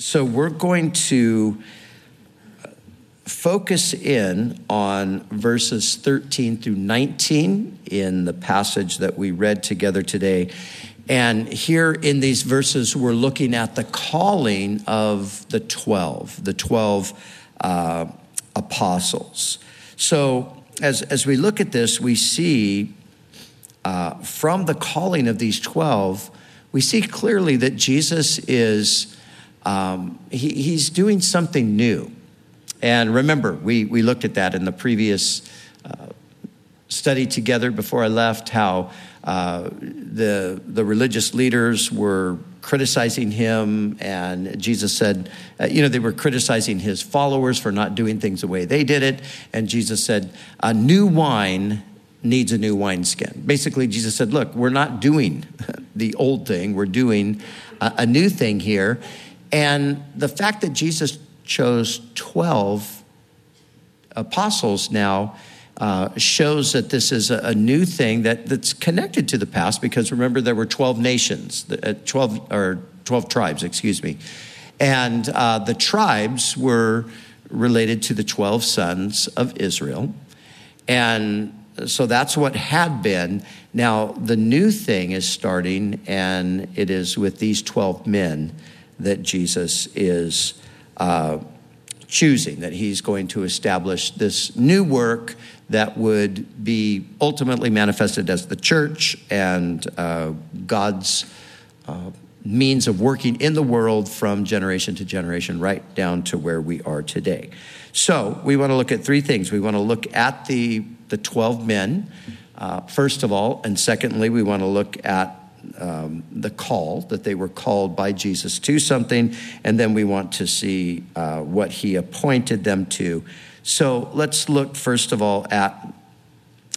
So we're going to focus in on verses 13 through 19 in the passage that we read together today. And here in these verses, we're looking at the calling of the 12, the 12 uh, apostles. So as, as we look at this, we see uh, from the calling of these 12, we see clearly that Jesus is um, he, he's doing something new. And remember, we, we looked at that in the previous uh, study together before I left, how uh, the, the religious leaders were criticizing him, and Jesus said, uh, you know, they were criticizing his followers for not doing things the way they did it. And Jesus said, a new wine needs a new wineskin. Basically, Jesus said, look, we're not doing the old thing, we're doing a, a new thing here. And the fact that Jesus chose 12 apostles now uh, shows that this is a, a, new thing that, that's connected to the past because remember there were 12 nations, uh, 12 or 12 tribes, excuse me. And uh, the tribes were related to the 12 sons of Israel. And so that's what had been. Now, the new thing is starting, and it is with these 12 men that Jesus is uh, choosing, that he's going to establish this new work that would be ultimately manifested as the church and uh, God's uh, means of working in the world from generation to generation, right down to where we are today. So, we want to look at three things. We want to look at the, the 12 men, uh, first of all, and secondly, we want to look at um, the call that they were called by Jesus to something, and then we want to see uh, what he appointed them to. So let's look first of all at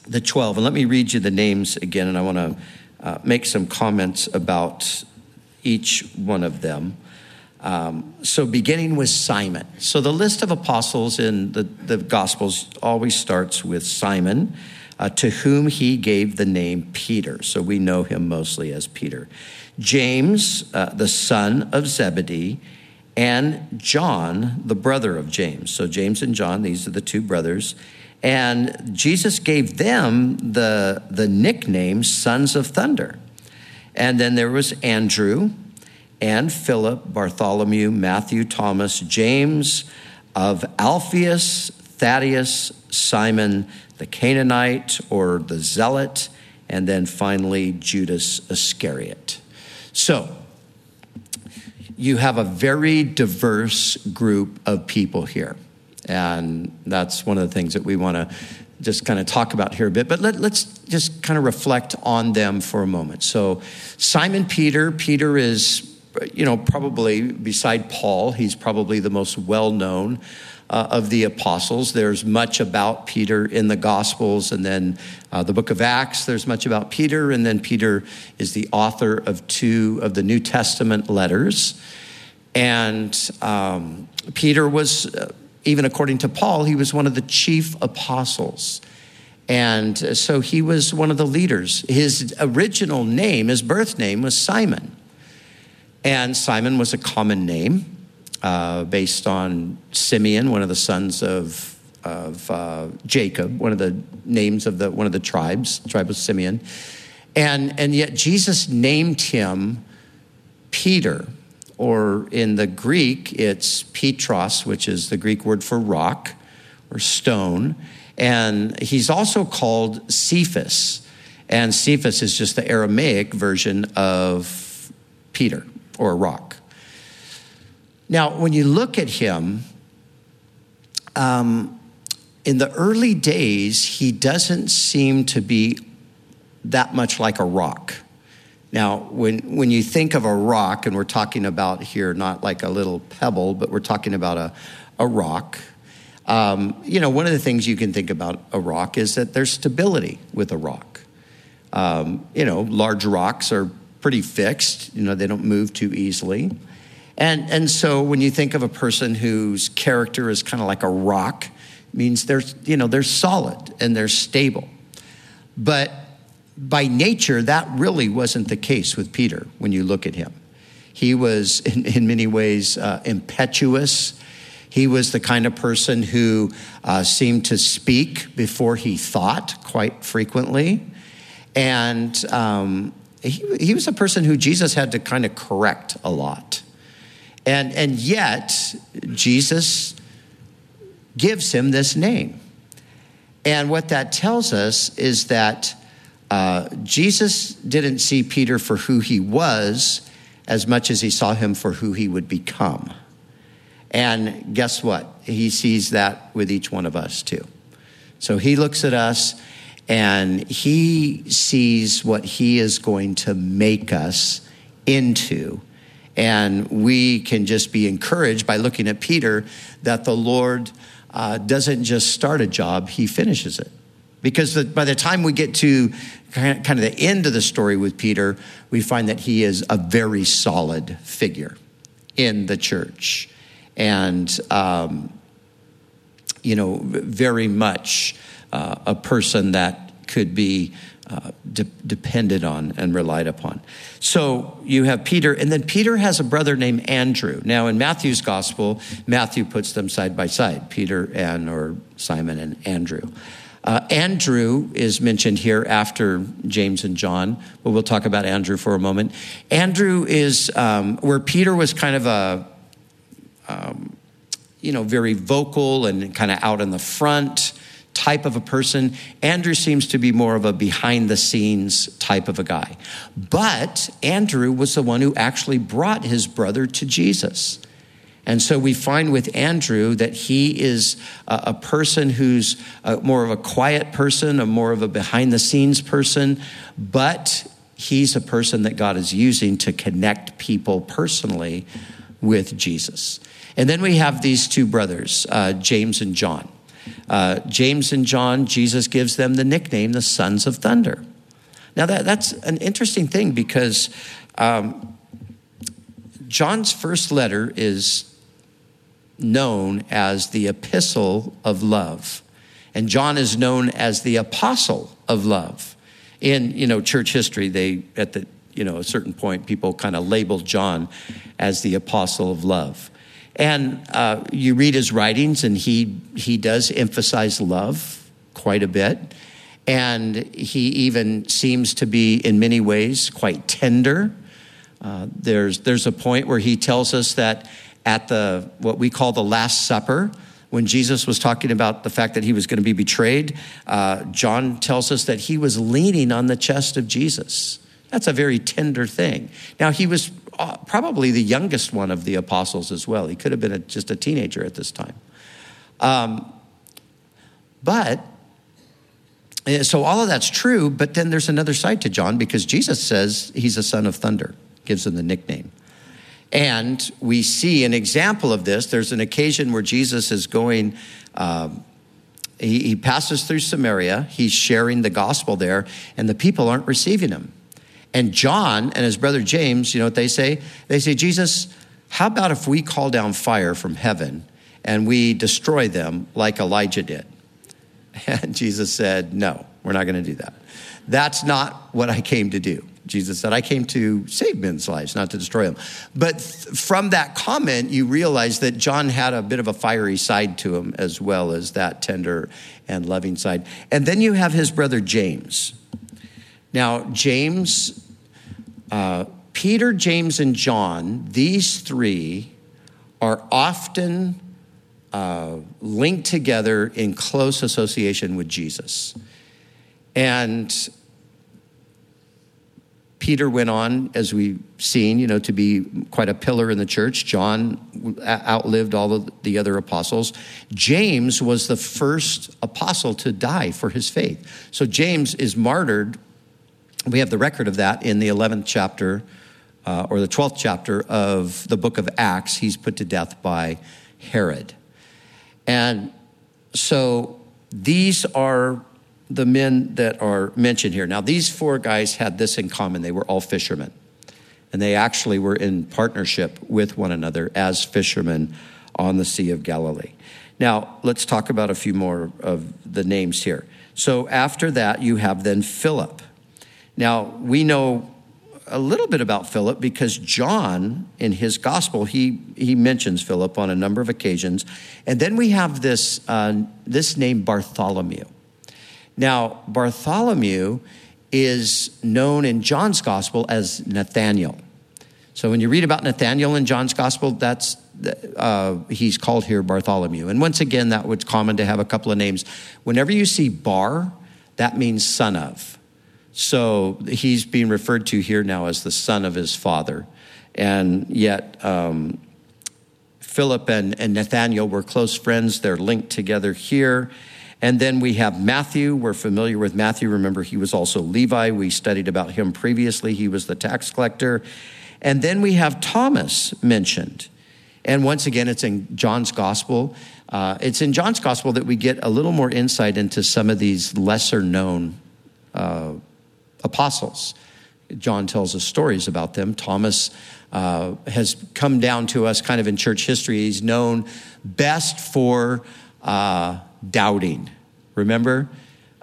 the 12. And let me read you the names again, and I want to uh, make some comments about each one of them. Um, so, beginning with Simon. So, the list of apostles in the, the Gospels always starts with Simon uh, to whom he gave the name Peter. So we know him mostly as Peter. James, uh, the son of Zebedee, and John, the brother of James. So James and John, these are the two brothers. And Jesus gave them the, the nickname Sons of Thunder. And then there was Andrew and Philip, Bartholomew, Matthew, Thomas, James of Alphaeus, Thaddeus, Simon, the Canaanite or the Zealot, and then finally Judas Iscariot. So, you have a very diverse group of people here. And that's one of the things that we want to just kind of talk about here a bit. But let, us just kind of reflect on them for a moment. So, Simon Peter, Peter is, you know, probably beside Paul, he's probably the most well known uh, of the apostles. There's much about Peter in the Gospels, and then uh, the book of Acts, there's much about Peter, and then Peter is the author of two of the New Testament letters. And um, Peter was, uh, even according to Paul, he was one of the chief apostles. And so he was one of the leaders. His original name, his birth name, was Simon. And Simon was a common name uh, based on Simeon, one of the sons of of uh, Jacob, one of the names of the one of the tribes, tribe of Simeon, and and yet Jesus named him Peter, or in the Greek it's Petros, which is the Greek word for rock or stone, and he's also called Cephas, and Cephas is just the Aramaic version of Peter or rock. Now, when you look at him, um, in the early days, he doesn't seem to be that much like a rock. Now, when, when you think of a rock, and we're talking about here not like a little pebble, but we're talking about a, a rock, um, you know, one of the things you can think about a rock is that there's stability with a rock. Um, you know, large rocks are pretty fixed, you know, they don't move too easily. And, and so when you think of a person whose character is kind of like a rock, means they're, you know, they're solid and they're stable. But by nature, that really wasn't the case with Peter when you look at him. He was, in, in many ways, uh, impetuous. He was the kind of person who uh, seemed to speak before he thought quite frequently. And um, he, he was a person who Jesus had to kind of correct a lot. And, and yet, Jesus gives him this name. And what that tells us is that uh, Jesus didn't see Peter for who he was as much as he saw him for who he would become. And guess what? He sees that with each one of us too. So he looks at us and he sees what he is going to make us into. And we can just be encouraged by looking at Peter that the Lord uh, doesn't just start a job, he finishes it. Because the, by the time we get to kind of the end of the story with Peter, we find that he is a very solid figure in the church. And, um, you know, very much uh, a person that could be de- depended on and relied upon. So you have Peter, and then Peter has a brother named Andrew. Now, in Matthew's gospel, Matthew puts them side by side Peter and, or Simon and Andrew. Uh, Andrew is mentioned here after James and John, but we'll talk about Andrew for a moment. Andrew is um, where Peter was kind of a, um, you know, very vocal and kind of out in the front type of a person. Andrew seems to be more of a behind the scenes type of a guy. But Andrew was the one who actually brought his brother to Jesus. And so we find with Andrew that he is a, person who's a, more of a quiet person, a more of a behind the scenes person, but he's a person that God is using to connect people personally with Jesus. And then we have these two brothers, uh, James and John. Uh, James and John, Jesus gives them the nickname the sons of thunder. Now, that, that's an interesting thing because um, John's first letter is known as the epistle of love. And John is known as the apostle of love. In, you know, church history, they, at the, you know, a certain point, people kind of labeled John as the apostle of love. And uh, you read his writings, and he, he does emphasize love quite a bit. And he even seems to be, in many ways, quite tender. Uh, there's, there's a point where he tells us that at the, what we call the Last Supper, when Jesus was talking about the fact that he was going to be betrayed, uh, John tells us that he was leaning on the chest of Jesus. That's a very tender thing. Now, he was probably the youngest one of the apostles as well. He could have been a, just a teenager at this time. Um, but, eh, so all of that's true, but then there's another side to John because Jesus says he's a son of thunder, gives him the nickname. And we see an example of this. There's an occasion where Jesus is going, um, he, he passes through Samaria, he's sharing the gospel there, and the people aren't receiving him. And John and his brother James, you know what they say? They say, Jesus, how about if we call down fire from heaven and we destroy them like Elijah did? And Jesus said, No, we're not going to do that. That's not what I came to do. Jesus said, I came to save men's lives, not to destroy them. But th- from that comment, you realize that John had a bit of a fiery side to him as well as that tender and loving side. And then you have his brother James. Now, James uh, Peter, James, and John, these three are often uh, linked together in close association with Jesus. And Peter went on, as we've seen, you know, to be quite a pillar in the church. John outlived all of the other apostles. James was the first apostle to die for his faith. So James is martyred we have the record of that in the 11th chapter uh, or the 12th chapter of the book of Acts. He's put to death by Herod. And so these are the men that are mentioned here. Now, these four guys had this in common they were all fishermen. And they actually were in partnership with one another as fishermen on the Sea of Galilee. Now, let's talk about a few more of the names here. So, after that, you have then Philip. Now, we know a little bit about Philip because John, in his gospel, he, he mentions Philip on a number of occasions. And then we have this, uh, this name Bartholomew. Now, Bartholomew is known in John's gospel as Nathaniel. So when you read about Nathaniel in John's gospel, that's uh, he's called here Bartholomew. And once again, that was common to have a couple of names. Whenever you see Bar, that means son of. So he's being referred to here now as the son of his father. And yet, um, Philip and, and Nathaniel were close friends. They're linked together here. And then we have Matthew. We're familiar with Matthew. Remember, he was also Levi. We studied about him previously. He was the tax collector. And then we have Thomas mentioned. And once again, it's in John's gospel. Uh, it's in John's gospel that we get a little more insight into some of these lesser known uh, apostles. John tells us stories about them. Thomas uh, has come down to us kind of in church history. He's known best for uh, doubting. Remember?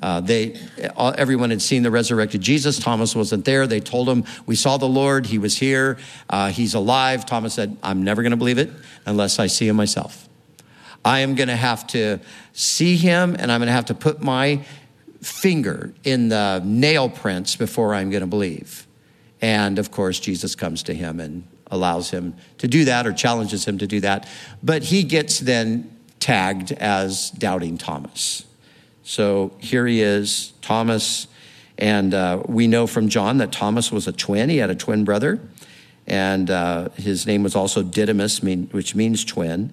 Uh, they, everyone had seen the resurrected Jesus. Thomas wasn't there. They told him, We saw the Lord. He was here. Uh, he's alive. Thomas said, I'm never going to believe it unless I see him myself. I am going to have to see him and I'm going to have to put my finger in the nail prints before I'm going to believe. And of course, Jesus comes to him and allows him to do that or challenges him to do that. But he gets then tagged as doubting Thomas. So here he is, Thomas. And uh, we know from John that Thomas was a twin. He had a twin brother. And uh, his name was also Didymus, mean, which means twin.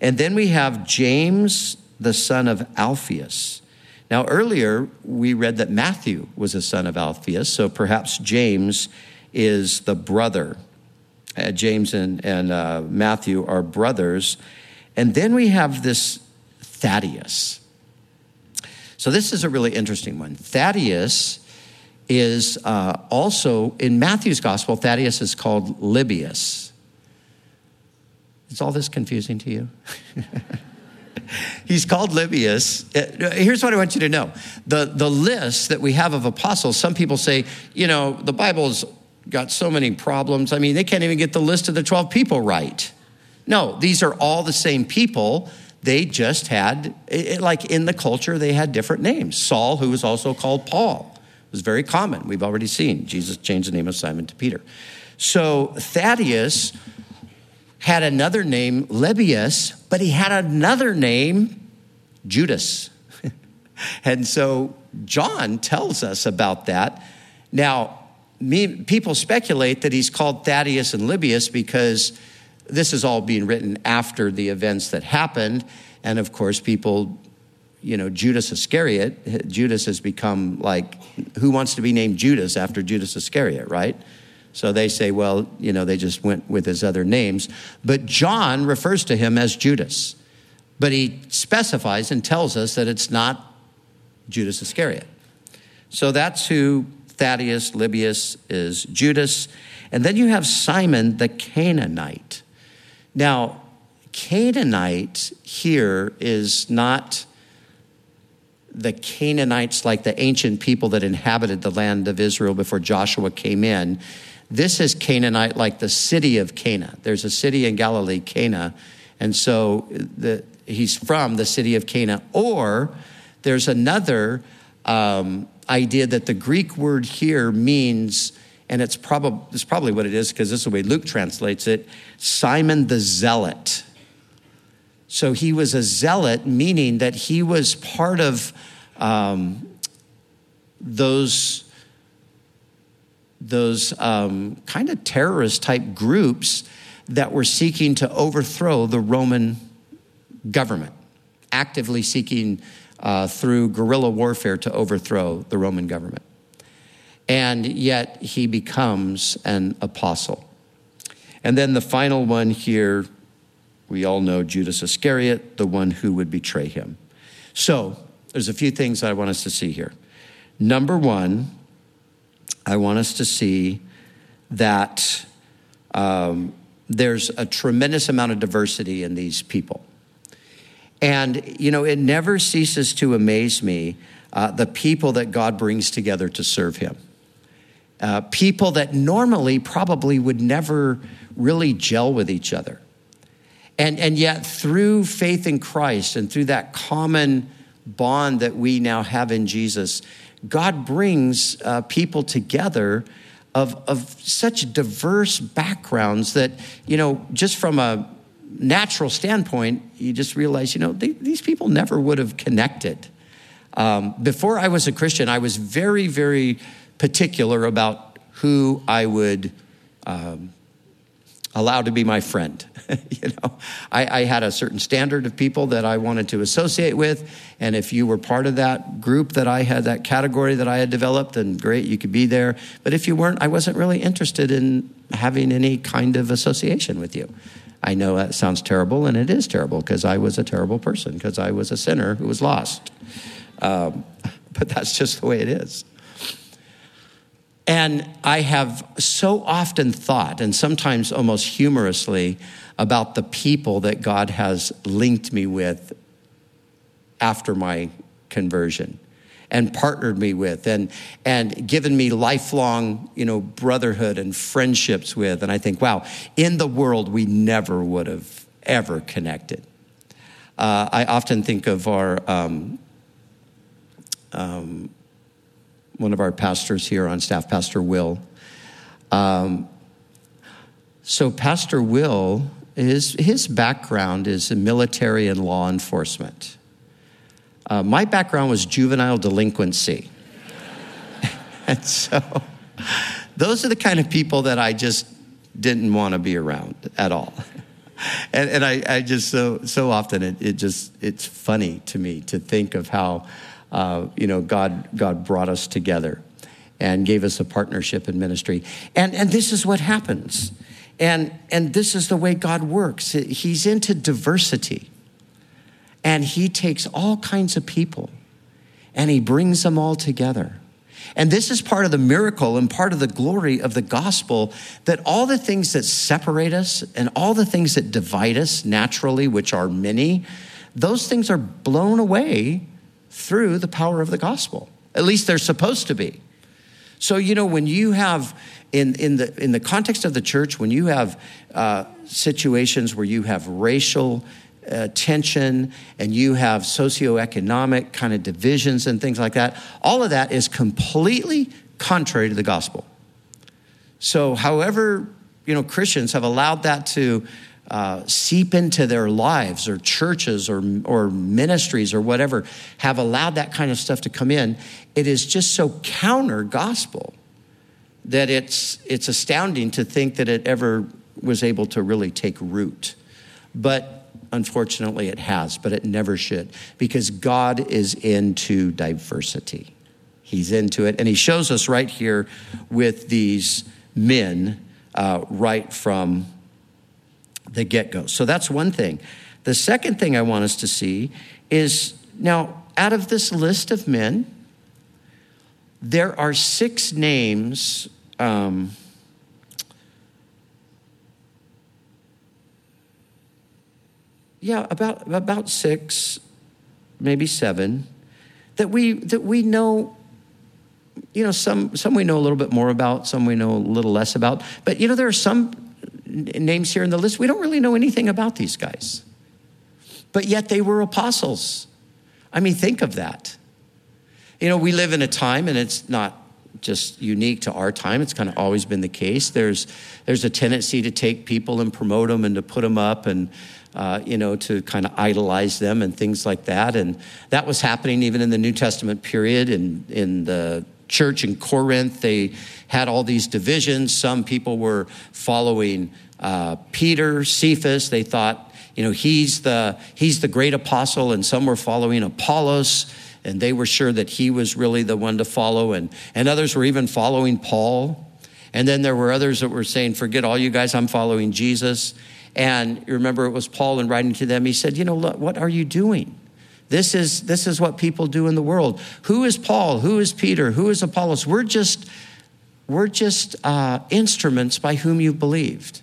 And then we have James, the son of Alphaeus. Now, earlier we read that Matthew was a son of Alphaeus, so perhaps James is the brother. Uh, James and, and uh, Matthew are brothers. And then we have this Thaddeus. So, this is a really interesting one. Thaddeus is uh, also in Matthew's gospel, Thaddeus is called Lebbaeus. Is all this confusing to you? He's called Lebbaeus. Uh, here's what I want you to know the, the list that we have of apostles, some people say, you know, the Bible's got so many problems. I mean, they can't even get the list of the 12 people right. No, these are all the same people. They just had, it, like in the culture, they had different names. Saul, who was also called Paul, was very common. We've already seen Jesus changed the name of Simon to Peter. So Thaddeus had another name, Lebbaeus, but he had another name, Judas. and so John tells us about that. Now, me, people speculate that he's called Thaddeus and Lebbaeus because this is all being written after the events that happened. And of course, people, you know, Judas Iscariot, Judas has become like, who wants to be named Judas after Judas Iscariot, right? So they say, well, you know, they just went with his other names. But John refers to him as Judas. But he specifies and tells us that it's not Judas Iscariot. So that's who Thaddeus, Lebbaeus is Judas. And then you have Simon the Canaanite. Now, Canaanite here is not the Canaanites like the ancient people that inhabited the land of Israel before Joshua came in. This is Canaanite, like the city of Cana. There's a city in Galilee, Cana, and so the, he's from the city of Cana. Or there's another um, idea that the Greek word here means, and it's, prob- it's probably what it is because this is the way Luke translates it Simon the Zealot. So he was a zealot, meaning that he was part of um, those those um, kind of terrorist type groups that were seeking to overthrow the Roman government, actively seeking uh, through guerrilla warfare to overthrow the Roman government. And yet he becomes an apostle. And then the final one here, we all know Judas Iscariot, the one who would betray him. So there's a few things I want us to see here. Number one, I want us to see that um, there's a tremendous amount of diversity in these people. And, you know, it never ceases to amaze me uh, the people that God brings together to serve Him. uh, people that normally probably would never really gel with each other. And, and yet, through faith in Christ and through that common bond that we now have in Jesus, God brings uh, people together of, of such diverse backgrounds that, you know, just from a natural standpoint, you just realize, you know, they, these people never would have connected. Um, before I was a Christian, I was very, very particular about who I would um, allow to be my friend. you know, I, I, had a certain standard of people that I wanted to associate with, and if you were part of that group that I had, that category that I had developed, then great, you could be there. But if you weren't, I wasn't really interested in having any kind of association with you. I know that sounds terrible, and it is terrible because I was a terrible person because I was a sinner who was lost. Um, but that's just the way it is. And I have so often thought, and sometimes almost humorously, about the people that God has linked me with after my conversion and partnered me with and, and given me lifelong you know brotherhood and friendships with. And i think wow in the world we never would have ever connected. Uh, i often think of our um, um, one of our pastors here on staff, Pastor Will. Um, so, Pastor Will, his, his background is in military and law enforcement. Uh, my background was juvenile delinquency. and so, those are the kind of people that I just didn't want to be around at all. and, and I, I, just so so often it, it just it's funny to me to think of how uh, you know, God, God brought us together and gave us a partnership in ministry. And, and this is what happens. And, and this is the way God works. He's into diversity. And He takes all kinds of people and He brings them all together. And this is part of the miracle and part of the glory of the gospel that all the things that separate us and all the things that divide us naturally, which are many, those things are blown away through the power of the gospel. At least they're supposed to be. So, you know, when you have, in, in, the, in the context of the church, when you have uh, situations where you have racial uh, tension and you have socioeconomic kind of divisions and things like that, all of that is completely contrary to the gospel. So, however, you know, Christians have allowed that to uh, seep into their lives or churches or, or ministries or whatever have allowed that kind of stuff to come in, it is just so counter gospel that it's, it's astounding to think that it ever was able to really take root. But unfortunately, it has, but it never should because God is into diversity. He's into it. And He shows us right here with these men uh, right from the get go. So that's one thing. The second thing I want us to see is now, out of this list of men, there are six names. Um, yeah, about about six, maybe seven, that we that we know. You know, some some we know a little bit more about, some we know a little less about. But you know, there are some names here in the list, we don't really know anything about these guys. But yet they were apostles. I mean, think of that. You know, we live in a time, and it's not just unique to our time. It's kind of always been the case. There's there's a tendency to take people and promote them and to put them up and uh, you know to kind of idolize them and things like that. And that was happening even in the New Testament period in in the church in Corinth. They had all these divisions. Some people were following uh, Peter, Cephas. They thought, you know, he's the, he's the great apostle, and some were following Apollos, and they were sure that he was really the one to follow. And, and others were even following Paul. And then there were others that were saying, forget all you guys, I'm following Jesus. And remember it was Paul in writing to them, he said, you know, look, what are you doing? This is, this is what people do in the world. Who is Paul? Who is Peter? Who is Apollos? We're just, we're just uh, instruments by whom you believed.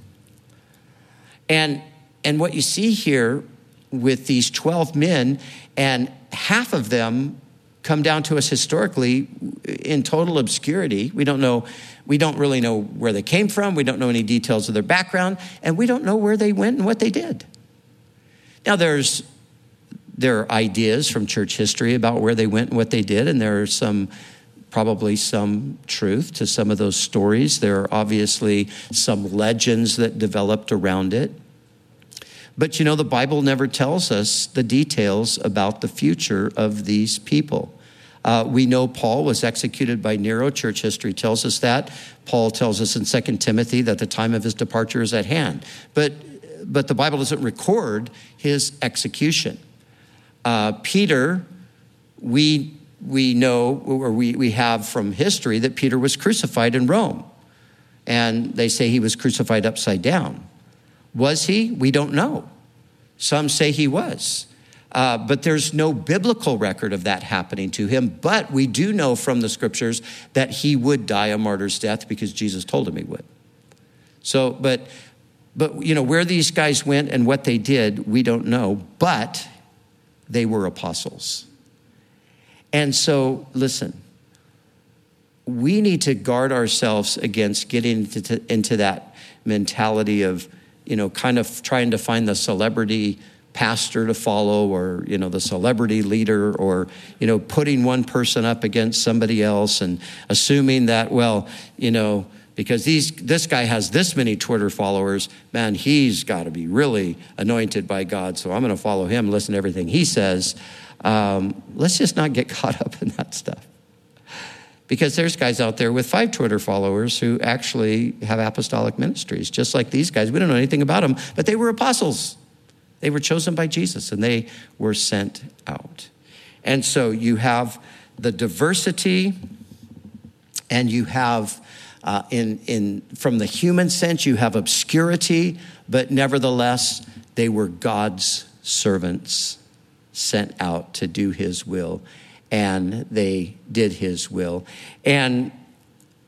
And, and what you see here with these 12 men, and half of them come down to us historically in total obscurity. We don't know, we don't really know where they came from. We don't know any details of their background, and we don't know where they went and what they did. Now, there's there are ideas from church history about where they went and what they did, and there are some probably some truth to some of those stories. There are obviously some legends that developed around it. But you know, the Bible never tells us the details about the future of these people. Uh, we know Paul was executed by Nero. Church history tells us that. Paul tells us in 2 Timothy that the time of his departure is at hand. But, but the Bible doesn't record his execution. Uh, Peter, we, we know, or we, we have from history, that Peter was crucified in Rome. And they say he was crucified upside down. Was he? We don't know. Some say he was. Uh, but there's no biblical record of that happening to him. But we do know from the scriptures that he would die a martyr's death because Jesus told him he would. So, but, but you know, where these guys went and what they did, we don't know. But they were apostles. And so, listen, we need to guard ourselves against getting into, into that mentality of, you know, kind of trying to find the celebrity pastor to follow or you know the celebrity leader or you know putting one person up against somebody else and assuming that well you know because these this guy has this many twitter followers man he's got to be really anointed by god so i'm going to follow him listen to everything he says um, let's just not get caught up in that stuff because there's guys out there with five Twitter followers who actually have apostolic ministries, just like these guys. We don't know anything about them, but they were apostles. They were chosen by Jesus and they were sent out. And so you have the diversity and you have uh, in, in from the human sense you have obscurity but nevertheless they were god's servants sent out to do his will and they did his will. And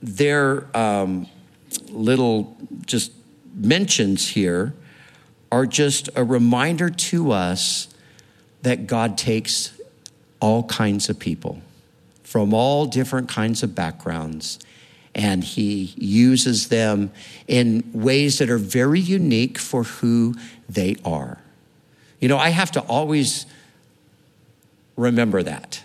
their um, little just mentions here are just a reminder to us that God takes all kinds of people from all different kinds of backgrounds and he uses them in ways that are very unique for who they are. You know, I have to always remember that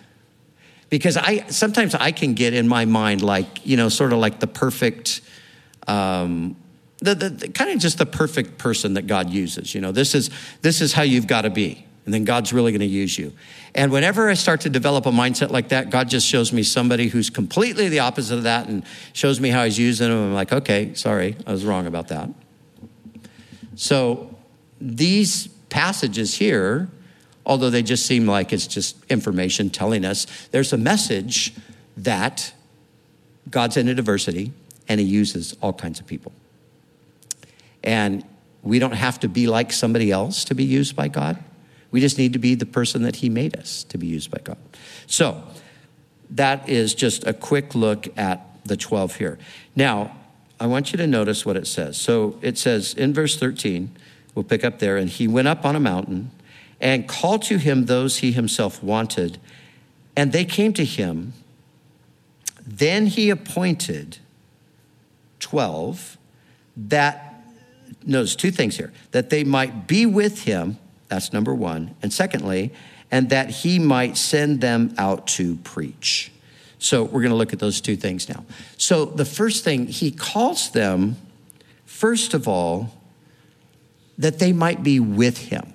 because I sometimes I can get in my mind like you know sort of like the perfect. Um, the, the, the kind of just the perfect person that God uses. You know, this is this is how you've got to be, and then God's really going to use you. And whenever I start to develop a mindset like that, God just shows me somebody who's completely the opposite of that, and shows me how He's using them. I'm like, okay, sorry, I was wrong about that. So these passages here although they just seem like it's just information telling us there's a message that God's in a diversity and He uses all kinds of people. And we don't have to be like somebody else to be used by God. We just need to be the person that He made us to be used by God. So, that is just a quick look at the 12 here. Now, I want you to notice what it says. So, it says in verse 13, we'll pick up there, and He went up on a mountain and called to him those he himself wanted, and they came to him. Then he appointed 12 that, notice two things here, that they might be with him, that's number one, and secondly, and that he might send them out to preach. So we're going to look at those two things now. So the first thing, he calls them, first of all, that they might be with him.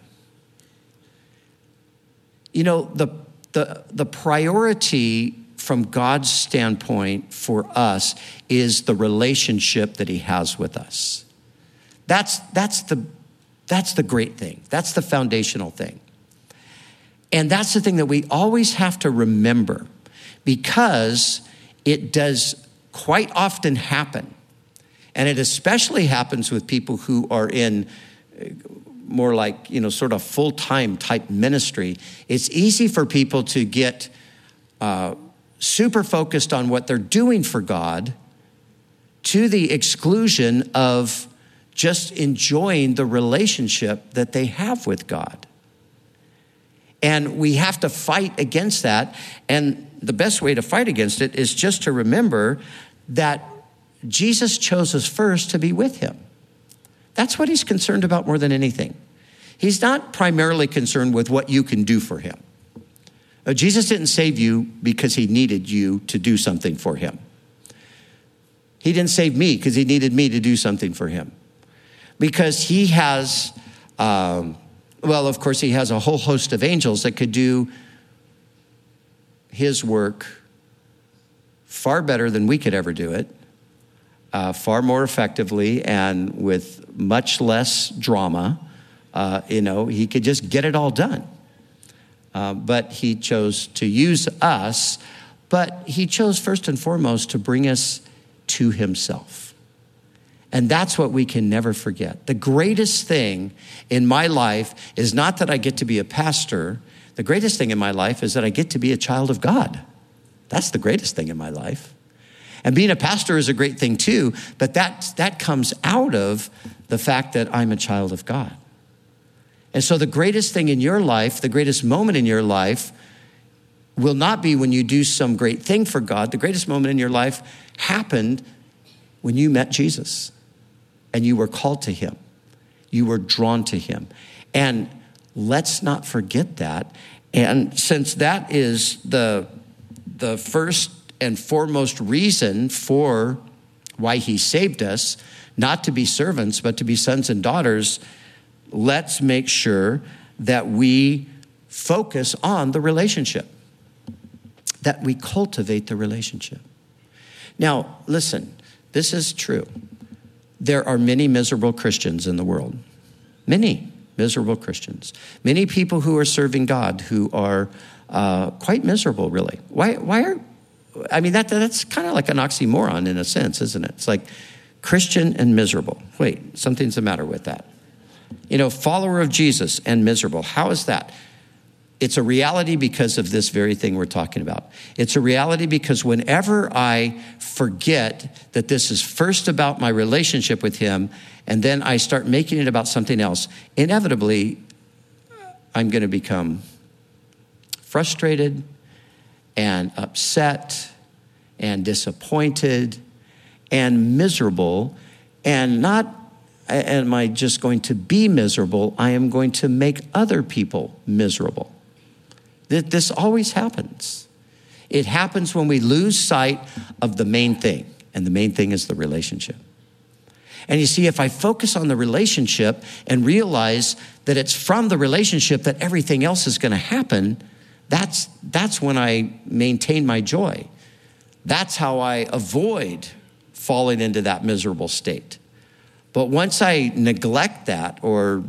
You know, the, the, the priority from God's standpoint for us is the relationship that He has with us. That's, that's, the, that's the great thing, that's the foundational thing. And that's the thing that we always have to remember because it does quite often happen. And it especially happens with people who are in more like, you know, sort of full time type ministry, it's easy for people to get uh, super focused on what they're doing for God to the exclusion of just enjoying the relationship that they have with God. And we have to fight against that. And the best way to fight against it is just to remember that Jesus chose us first to be with him. That's what he's concerned about more than anything. He's not primarily concerned with what you can do for him. Uh, Jesus didn't save you because he needed you to do something for him. He didn't save me because he needed me to do something for him. Because he has, um, well, of course, he has a whole host of angels that could do his work far better than we could ever do it, uh, far more effectively, and with much less drama. Uh, you know, he could just get it all done. Uh, but he chose to use us, but he chose first and foremost to bring us to himself. And that's what we can never forget. The greatest thing in my life is not that I get to be a pastor. The greatest thing in my life is that I get to be a child of God. That's the greatest thing in my life. And being a pastor is a great thing too, but that, that comes out of the fact that I'm a child of God. And so the greatest thing in your life, the greatest moment in your life, will not be when you do some great thing for God. The greatest moment in your life happened when you met Jesus and you were called to him. You were drawn to him. And let's not forget that. And since that is the, the first and foremost reason for why he saved us, not to be servants, but to be sons and daughters, let's make sure that we focus on the relationship, that we cultivate the relationship. Now, listen, this is true. There are many miserable Christians in the world. Many miserable Christians. Many people who are serving God who are uh, quite miserable, really. Why, why are, I mean, that, that's kind of like an oxymoron in a sense, isn't it? It's like Christian and miserable. Wait, something's the matter with that. You know, follower of Jesus and miserable. How is that? It's a reality because of this very thing we're talking about. It's a reality because whenever I forget that this is first about my relationship with Him, and then I start making it about something else, inevitably, I'm going to become frustrated and upset and disappointed and miserable and not am I just going to be miserable? I am going to make other people miserable. This always happens. It happens when we lose sight of the main thing, and the main thing is the relationship. And you see, if I focus on the relationship and realize that it's from the relationship that everything else is going to happen, that's, that's when I maintain my joy. That's how I avoid falling into that miserable state. But once I neglect that or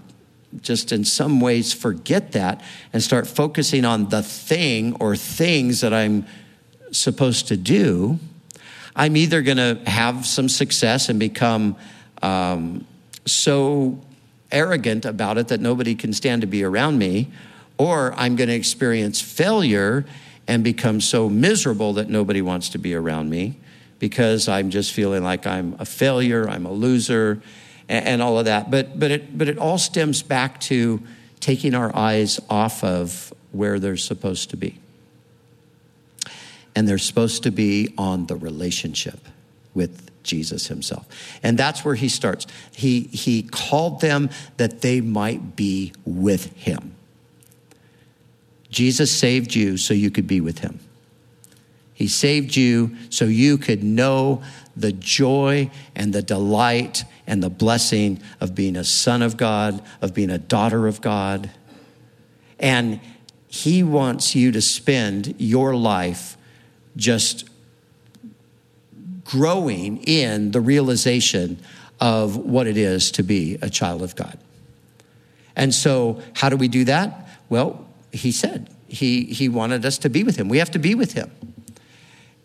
just in some ways forget that and start focusing on the thing or things that I'm supposed to do, I'm either going to have some success and become um, so arrogant about it that nobody can stand to be around me, or I'm going to experience failure and become so miserable that nobody wants to be around me because I'm just feeling like I'm a failure, I'm a loser, and, and all of that. But, but, it, but it all stems back to taking our eyes off of where they're supposed to be. And they're supposed to be on the relationship with Jesus himself. And that's where he starts. He, he called them that they might be with him. Jesus saved you so you could be with him. He saved you so you could know the joy and the delight and the blessing of being a son of God, of being a daughter of God. And He wants you to spend your life just growing in the realization of what it is to be a child of God. And so, how do we do that? Well, He said He, he wanted us to be with Him. We have to be with Him.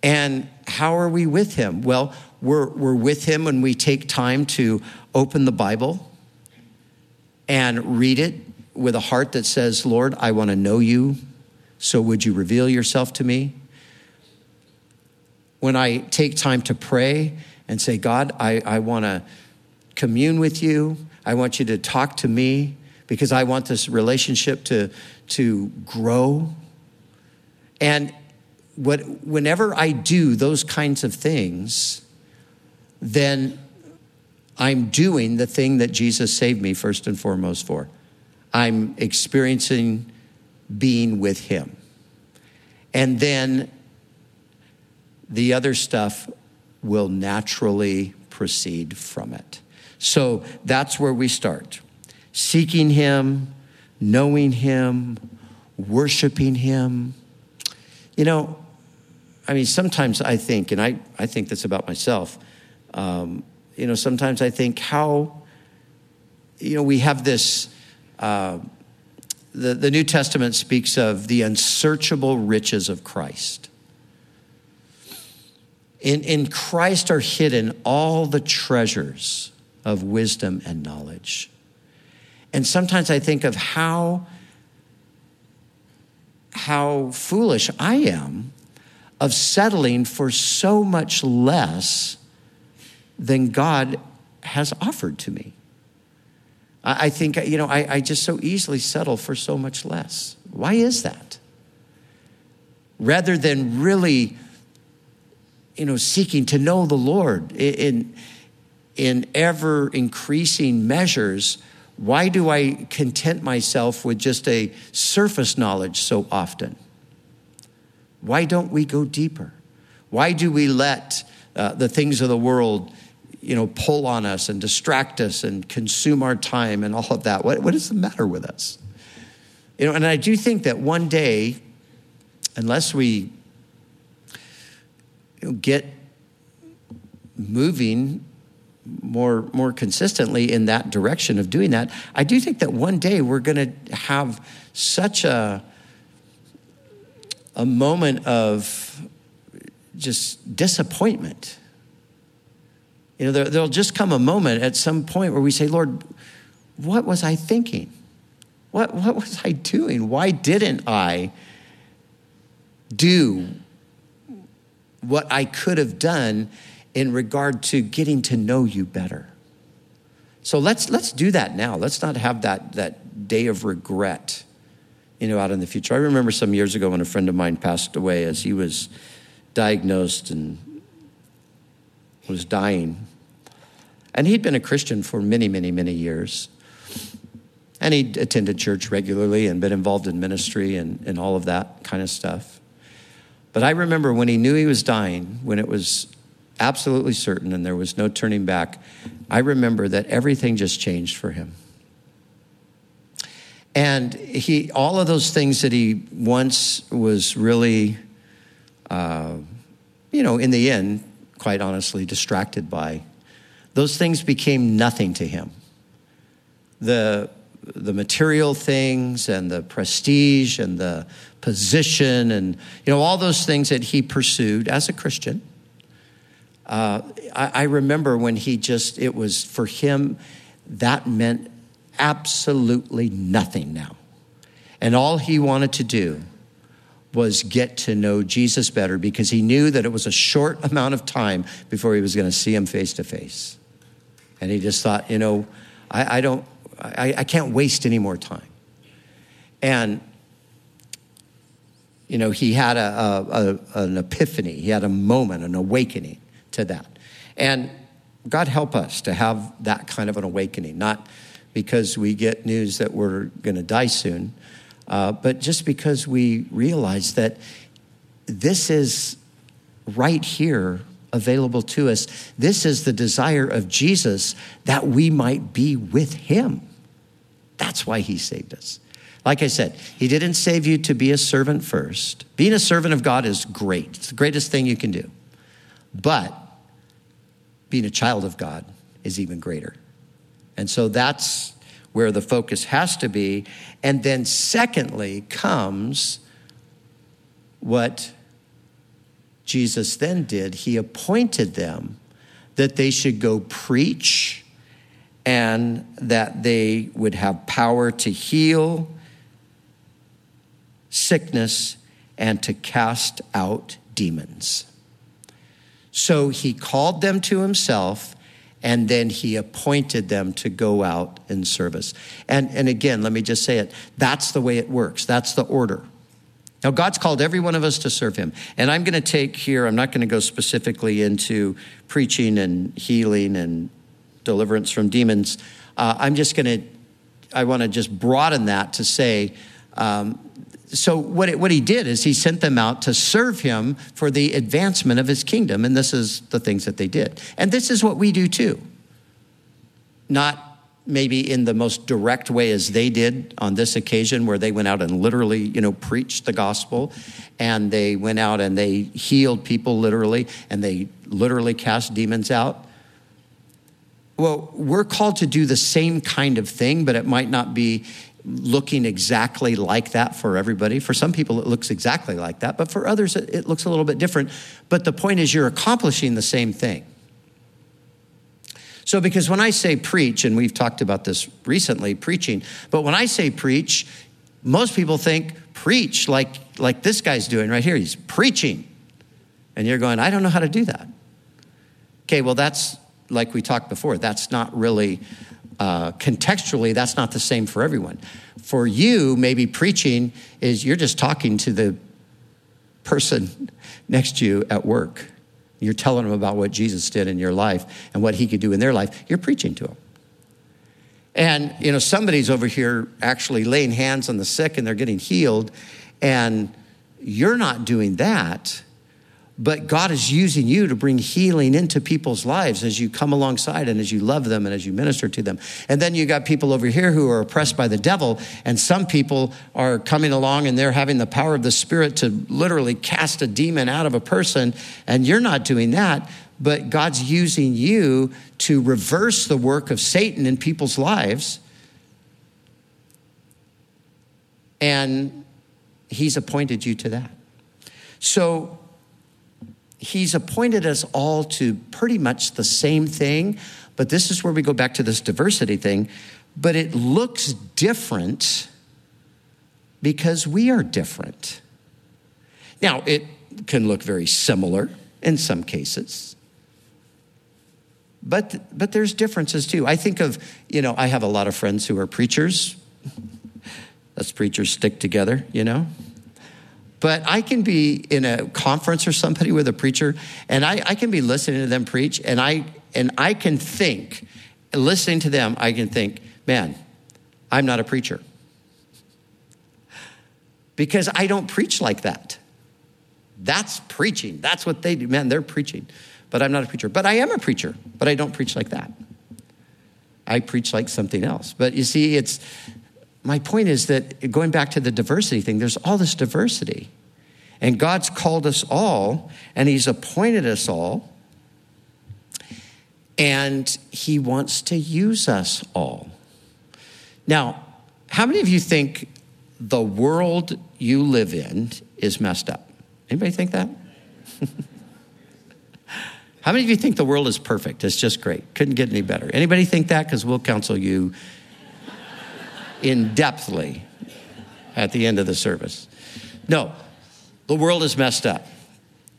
And how are we with him? Well, we're, we're with him when we take time to open the Bible and read it with a heart that says, Lord, I want to know you, so would you reveal yourself to me? When I take time to pray and say, God, I, I want to commune with you, I want you to talk to me, because I want this relationship to, to grow. And what, whenever I do those kinds of things, then I'm doing the thing that Jesus saved me first and foremost for. I'm experiencing being with Him. And then the other stuff will naturally proceed from it. So that's where we start seeking Him, knowing Him, worshiping Him. You know, I mean, sometimes I think, and I, I think this about myself, um, you know, sometimes I think how, you know, we have this. Uh, the, the New Testament speaks of the unsearchable riches of Christ. In, in Christ are hidden all the treasures of wisdom and knowledge. And sometimes I think of how, how foolish I am of settling for so much less than God has offered to me. I, I think, you know, I, I just so easily settle for so much less. Why is that? Rather than really, you know, seeking to know the Lord in, in ever increasing measures, why do I content myself with just a surface knowledge so often? Why don't we go deeper? Why do we let uh, the things of the world, you know, pull on us and distract us and consume our time and all of that? What, what is the matter with us? You know, and I do think that one day, unless we you know, get moving more more consistently in that direction of doing that, I do think that one day we're going to have such a a moment of just disappointment. You know, there, there'll just come a moment at some point where we say, Lord, what was I thinking? What, what was I doing? Why didn't I do what I could have done in regard to getting to know you better? So let's, let's do that now. Let's not have that, that day of regret you know, out in the future. I remember some years ago when a friend of mine passed away as he was diagnosed and was dying. And he'd been a Christian for many, many, many years. And he'd attended church regularly and been involved in ministry and, and all of that kind of stuff. But I remember when he knew he was dying, when it was absolutely certain and there was no turning back, I remember that everything just changed for him. And he, all of those things that he once was really, uh, you know, in the end, quite honestly, distracted by, those things became nothing to him. The, the material things and the prestige and the position and, you know, all those things that he pursued as a Christian. Uh, I, I remember when he just, it was for him, that meant absolutely nothing now. And all he wanted to do was get to know Jesus better because he knew that it was a short amount of time before he was going to see him face to face. And he just thought, you know, I, I don't, I, I can't waste any more time. And, you know, he had a, a, a, an epiphany, he had a moment, an awakening to that. And God help us to have that kind of an awakening, not because we get news that we're going to die soon, uh, but just because we realize that this is right here available to us. This is the desire of Jesus that we might be with him. That's why he saved us. Like I said, he didn't save you to be a servant first. Being a servant of God is great, it's the greatest thing you can do. But being a child of God is even greater. And so that's where the focus has to be. And then, secondly, comes what Jesus then did. He appointed them that they should go preach and that they would have power to heal sickness and to cast out demons. So he called them to himself and then he appointed them to go out in service. And, and again, let me just say it that's the way it works, that's the order. Now, God's called every one of us to serve him. And I'm going to take here, I'm not going to go specifically into preaching and healing and deliverance from demons. Uh, I'm just going to, I want to just broaden that to say, um, so what, it, what he did is he sent them out to serve him for the advancement of his kingdom and this is the things that they did. And this is what we do too. Not maybe in the most direct way as they did on this occasion where they went out and literally you know preached the gospel and they went out and they healed people literally and they literally cast demons out. Well we're called to do the same kind of thing but it might not be looking exactly like that for everybody. For some people, it looks exactly like that, but for others, it, looks a little bit different. But the point is, you're accomplishing the same thing. So, because when I say preach, and we've talked about this recently, preaching, but when I say preach, most people think preach like, like this guy's doing right here. He's preaching. And you're going, I don't know how to do that. Okay, well, that's like we talked before, that's not really uh, contextually, that's not the same for everyone. For you, maybe preaching is you're just talking to the person next to you at work. You're telling them about what Jesus did in your life and what he could do in their life. You're preaching to them. And, you know, somebody's over here actually laying hands on the sick and they're getting healed, and you're not doing that but God is using you to bring healing into people's lives as you come alongside and as you love them and as you minister to them. And then you got people over here who are oppressed by the devil, and some people are coming along and they're having the power of the Spirit to literally cast a demon out of a person, and you're not doing that. But God's using you to reverse the work of Satan in people's lives. And he's appointed you to that. So he's appointed us all to pretty much the same thing, but this is where we go back to this diversity thing. But it looks different because we are different. Now, it can look very similar in some cases. But, but there's differences too. I think of, you know, I have a lot of friends who are preachers. Us preachers stick together, you know. But I can be in a conference or somebody with a preacher, and I, I can be listening to them preach, and I and I can think, listening to them, I can think, man, I'm not a preacher. Because I don't preach like that. That's preaching. That's what they do. Man, they're preaching. But I'm not a preacher. But I am a preacher, but I don't preach like that. I preach like something else. But you see, it's my point is that going back to the diversity thing, there's all this diversity. And God's called us all, and He's appointed us all, and He wants to use us all. Now, how many of you think the world you live in is messed up? Anybody think that? How many of you think the world is perfect? It's just great. Couldn't get any better. Anybody think that? Because we'll counsel you in depthly at the end of the service. No, the world is messed up.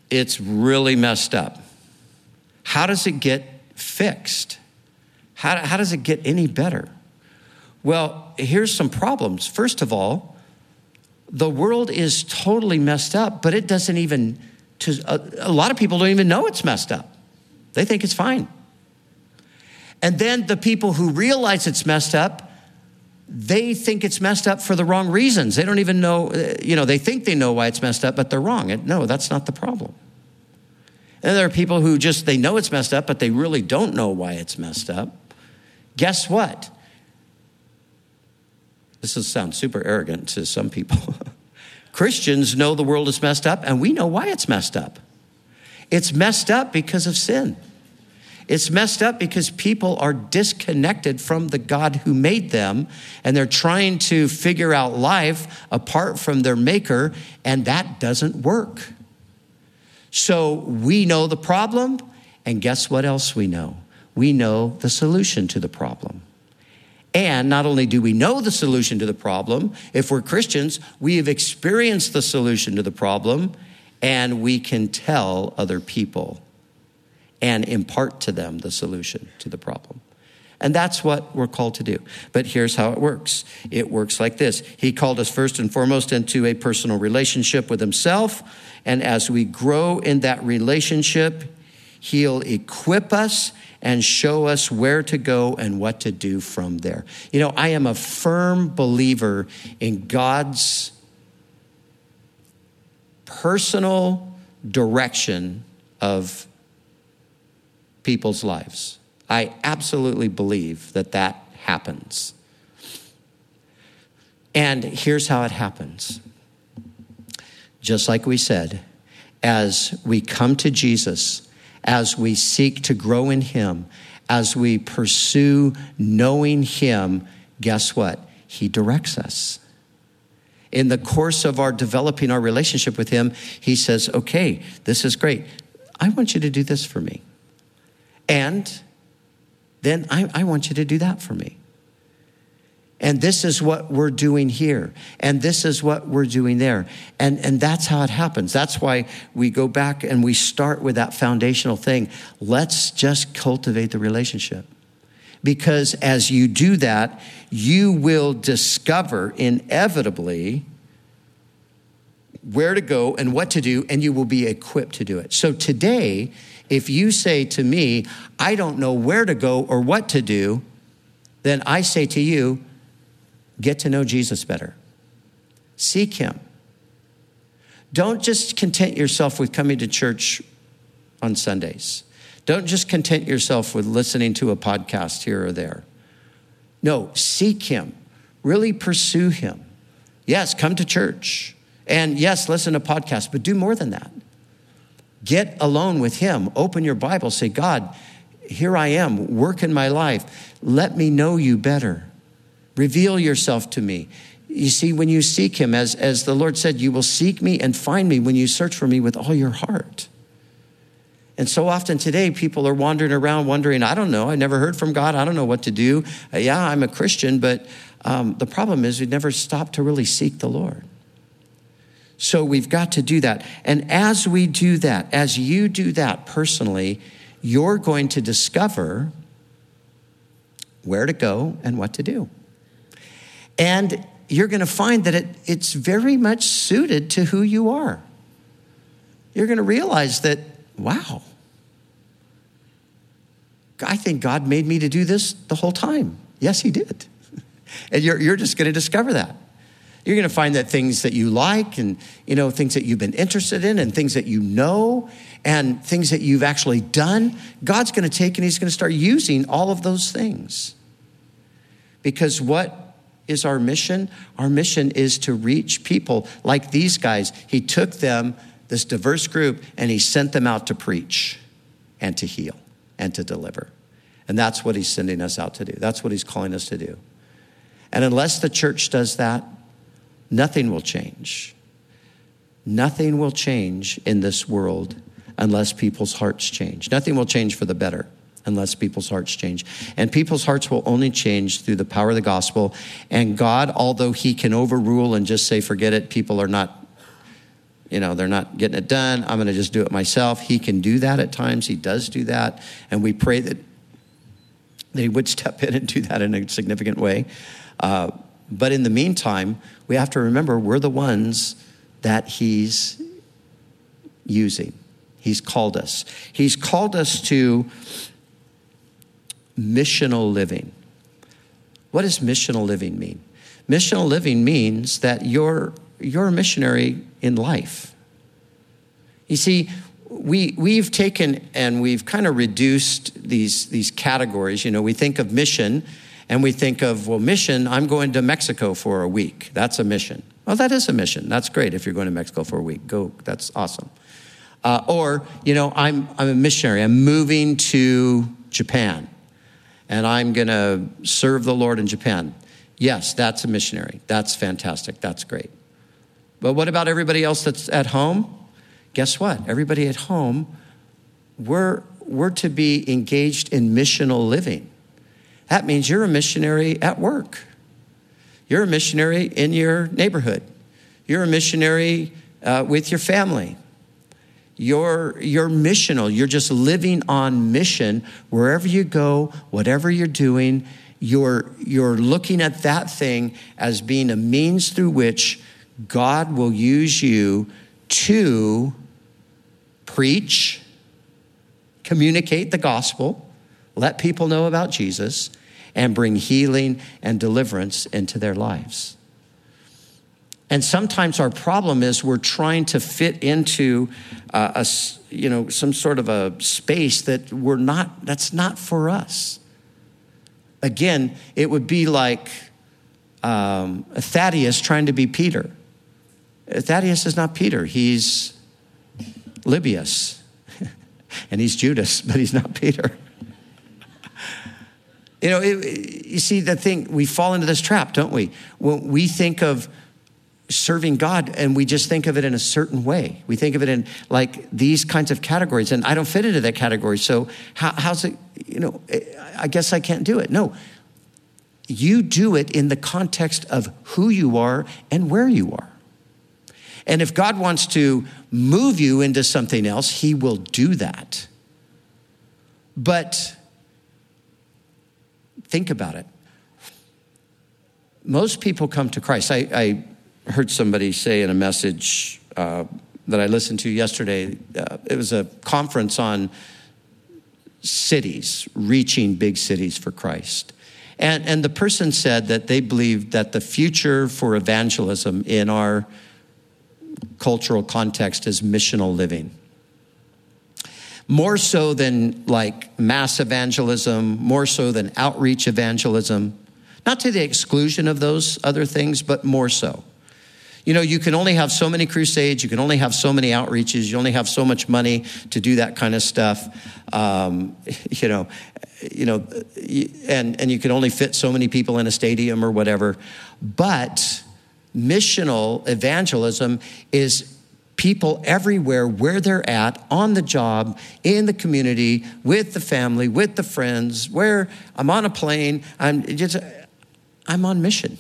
It's really messed up. How does it get fixed? How, how does it get any better? Well, here's some problems. First of all, the world is totally messed up, but it doesn't even, to, a, a lot of people don't even know it's messed up. They think it's fine. And then the people who realize it's messed up they think it's messed up for the wrong reasons. They don't even know, you know, they think they know why it's messed up, but they're wrong. No, that's not the problem. And there are people who just, they know it's messed up, but they really don't know why it's messed up. Guess what? This is, sounds super arrogant to some people. Christians know the world is messed up, and we know why it's messed up. It's messed up because of sin. It's messed up because people are disconnected from the God who made them and they're trying to figure out life apart from their maker, and that doesn't work. So we know the problem, and guess what else we know? We know the solution to the problem. And not only do we know the solution to the problem, if we're Christians, we have experienced the solution to the problem, and we can tell other people and impart to them the solution to the problem. And that's what we're called to do. But here's how it works it works like this He called us first and foremost into a personal relationship with Himself. And as we grow in that relationship, He'll equip us and show us where to go and what to do from there. You know, I am a firm believer in God's personal direction of people's lives. I absolutely believe that that happens. And here's how it happens. Just like we said, as we come to Jesus, as we seek to grow in Him, as we pursue knowing Him, guess what? He directs us. In the course of our developing our relationship with Him, He says, Okay, this is great. I want you to do this for me. And then I, I want you to do that for me. And this is what we're doing here. And this is what we're doing there. And, and that's how it happens. That's why we go back and we start with that foundational thing. Let's just cultivate the relationship. Because as you do that, you will discover inevitably where to go and what to do, and you will be equipped to do it. So today, if you say to me, I don't know where to go or what to do, then I say to you, get to know Jesus better. Seek him. Don't just content yourself with coming to church on Sundays. Don't just content yourself with listening to a podcast here or there. No, seek him. Really pursue him. Yes, come to church. And yes, listen to podcasts, but do more than that. Get alone with him. Open your Bible. Say, God, here I am. Work in my life. Let me know you better. Reveal yourself to me. You see, when you seek him, as, as the Lord said, you will seek me and find me when you search for me with all your heart. And so often today, people are wandering around wondering, I don't know, I never heard from God, I don't know what to do. Uh, yeah, I'm a Christian, but um, the problem is we never stop to really seek the Lord. So we've got to do that. And as we do that, as you do that personally, you're going to discover where to go and what to do. And you're going to find that it, it's very much suited to who you are. You're going to realize that, wow, I think God made me to do this the whole time. Yes, He did. and you're, you're just going to discover that. You're going to find that things that you like and, you know, things that you've been interested in and things that you know and things that you've actually done, God's going to take and He's going to start using all of those things. Because what is our mission? Our mission is to reach people like these guys. He took them, this diverse group, and he sent them out to preach and to heal and to deliver. And that's what he's sending us out to do. That's what he's calling us to do. And unless the church does that, nothing will change. Nothing will change in this world unless people's hearts change. Nothing will change for the better unless people's hearts change. And people's hearts will only change through the power of the gospel. And God, although He can overrule and just say, forget it, people are not, you know, they're not getting it done. I'm going to just do it myself. He can do that at times. He does do that. And we pray that that He would step in and do that in a significant way. Uh, but in the meantime, we have to remember we're the ones that He's using. He's called us. He's called us to missional living. What does missional living mean? Missional living means that you're, you're a missionary in life. You see, we, we've taken and we've kind of reduced these, these categories. You know, we think of mission and we think of, well, mission, I'm going to Mexico for a week. That's a mission. Well, that is a mission. That's great if you're going to Mexico for a week. Go, that's awesome. Uh, or, you know, I'm, I'm a missionary. I'm moving to Japan and I'm going to serve the Lord in Japan. Yes, that's a missionary. That's fantastic. That's great. But what about everybody else that's at home? Guess what? Everybody at home, we're, we're to be engaged in missional living. That means you're a missionary at work. You're a missionary in your neighborhood. You're a missionary uh, with your family. You're, you're missional. You're just living on mission wherever you go, whatever you're doing. You're, you're looking at that thing as being a means through which God will use you to preach, communicate the gospel, let people know about Jesus, and bring healing and deliverance into their lives. And sometimes our problem is we're trying to fit into uh, a, you know, some sort of a space that we're not, that's not for us. Again, it would be like um, Thaddeus trying to be Peter. Thaddeus is not Peter, he's Lebbaeus, and he's Judas, but he's not Peter. You know, it, you see, the thing, we fall into this trap, don't we? When we think of serving God and we just think of it in a certain way. We think of it in like these kinds of categories, and I don't fit into that category. So, how, how's it, you know, eh, I guess I can't do it. No. You do it in the context of who you are and where you are. And if God wants to move you into something else, He will do that. But think about it. Most people come to Christ. I, I heard somebody say in a message uh, that I listened to yesterday, uh, it was a conference on cities, reaching big cities for Christ. And, and the person said that they believed that the future for evangelism in our cultural context is missional living. More so than like mass evangelism, more so than outreach evangelism, not to the exclusion of those other things, but more so you know, you can only have so many crusades, you can only have so many outreaches, you only have so much money to do that kind of stuff. Um, you know, you know, and and you can only fit so many people in a stadium or whatever. But missional evangelism is people everywhere where they're at on the job in the community with the family with the friends where i'm on a plane i'm just i'm on mission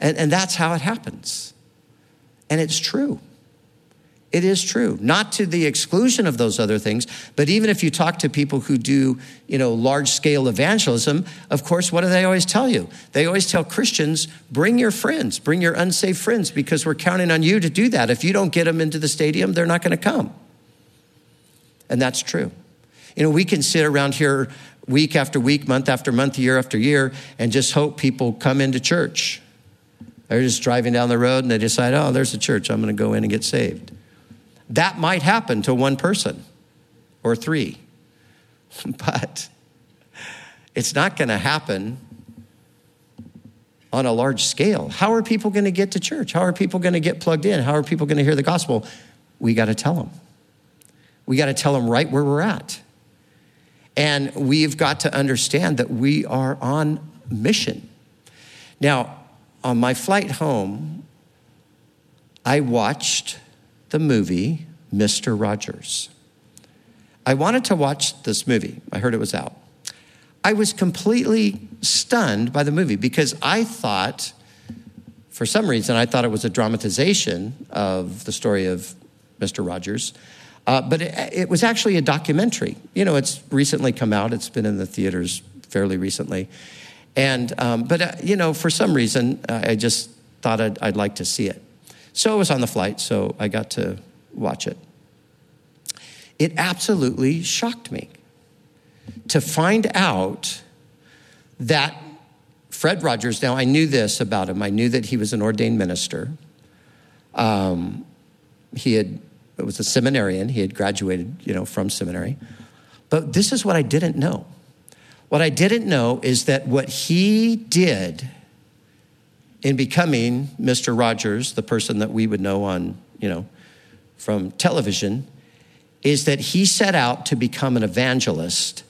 and, and that's how it happens. And it's true. It is true, not to the exclusion of those other things, but even if you talk to people who do, you know, large scale evangelism, of course, what do they always tell you? They always tell Christians, bring your friends, bring your unsaved friends, because we're counting on you to do that. If you don't get them into the stadium, they're not going to come. And that's true. You know, we can sit around here week after week, month after month, year after year, and just hope people come into church. They're just driving down the road and they decide, oh, there's a church. I'm going to go in and get saved. That might happen to one person or three, but it's not going to happen on a large scale. How are people going to get to church? How are people going to get plugged in? How are people going to hear the gospel? We got to tell them. We got to tell them right where we're at. And we've got to understand that we are on mission. Now, on my flight home, I watched the movie Mr. Rogers. I wanted to watch this movie. I heard it was out. I was completely stunned by the movie because I thought, for some reason, I thought it was a dramatization of the story of Mr. Rogers. Uh, but it, it, was actually a documentary. You know, it's recently come out, it's been in the theaters fairly recently. And, um, but, uh, you know, for some reason, uh, I just thought I'd, I'd like to see it. So it was on the flight, so I got to watch it. It absolutely shocked me to find out that Fred Rogers, now I knew this about him, I knew that he was an ordained minister. Um, he had, was a seminarian, he had graduated, you know, from seminary. But this is what I didn't know. What I didn't know is that what he did in becoming Mr. Rogers, the person that we would know on, you know, from television, is that he set out to become an evangelist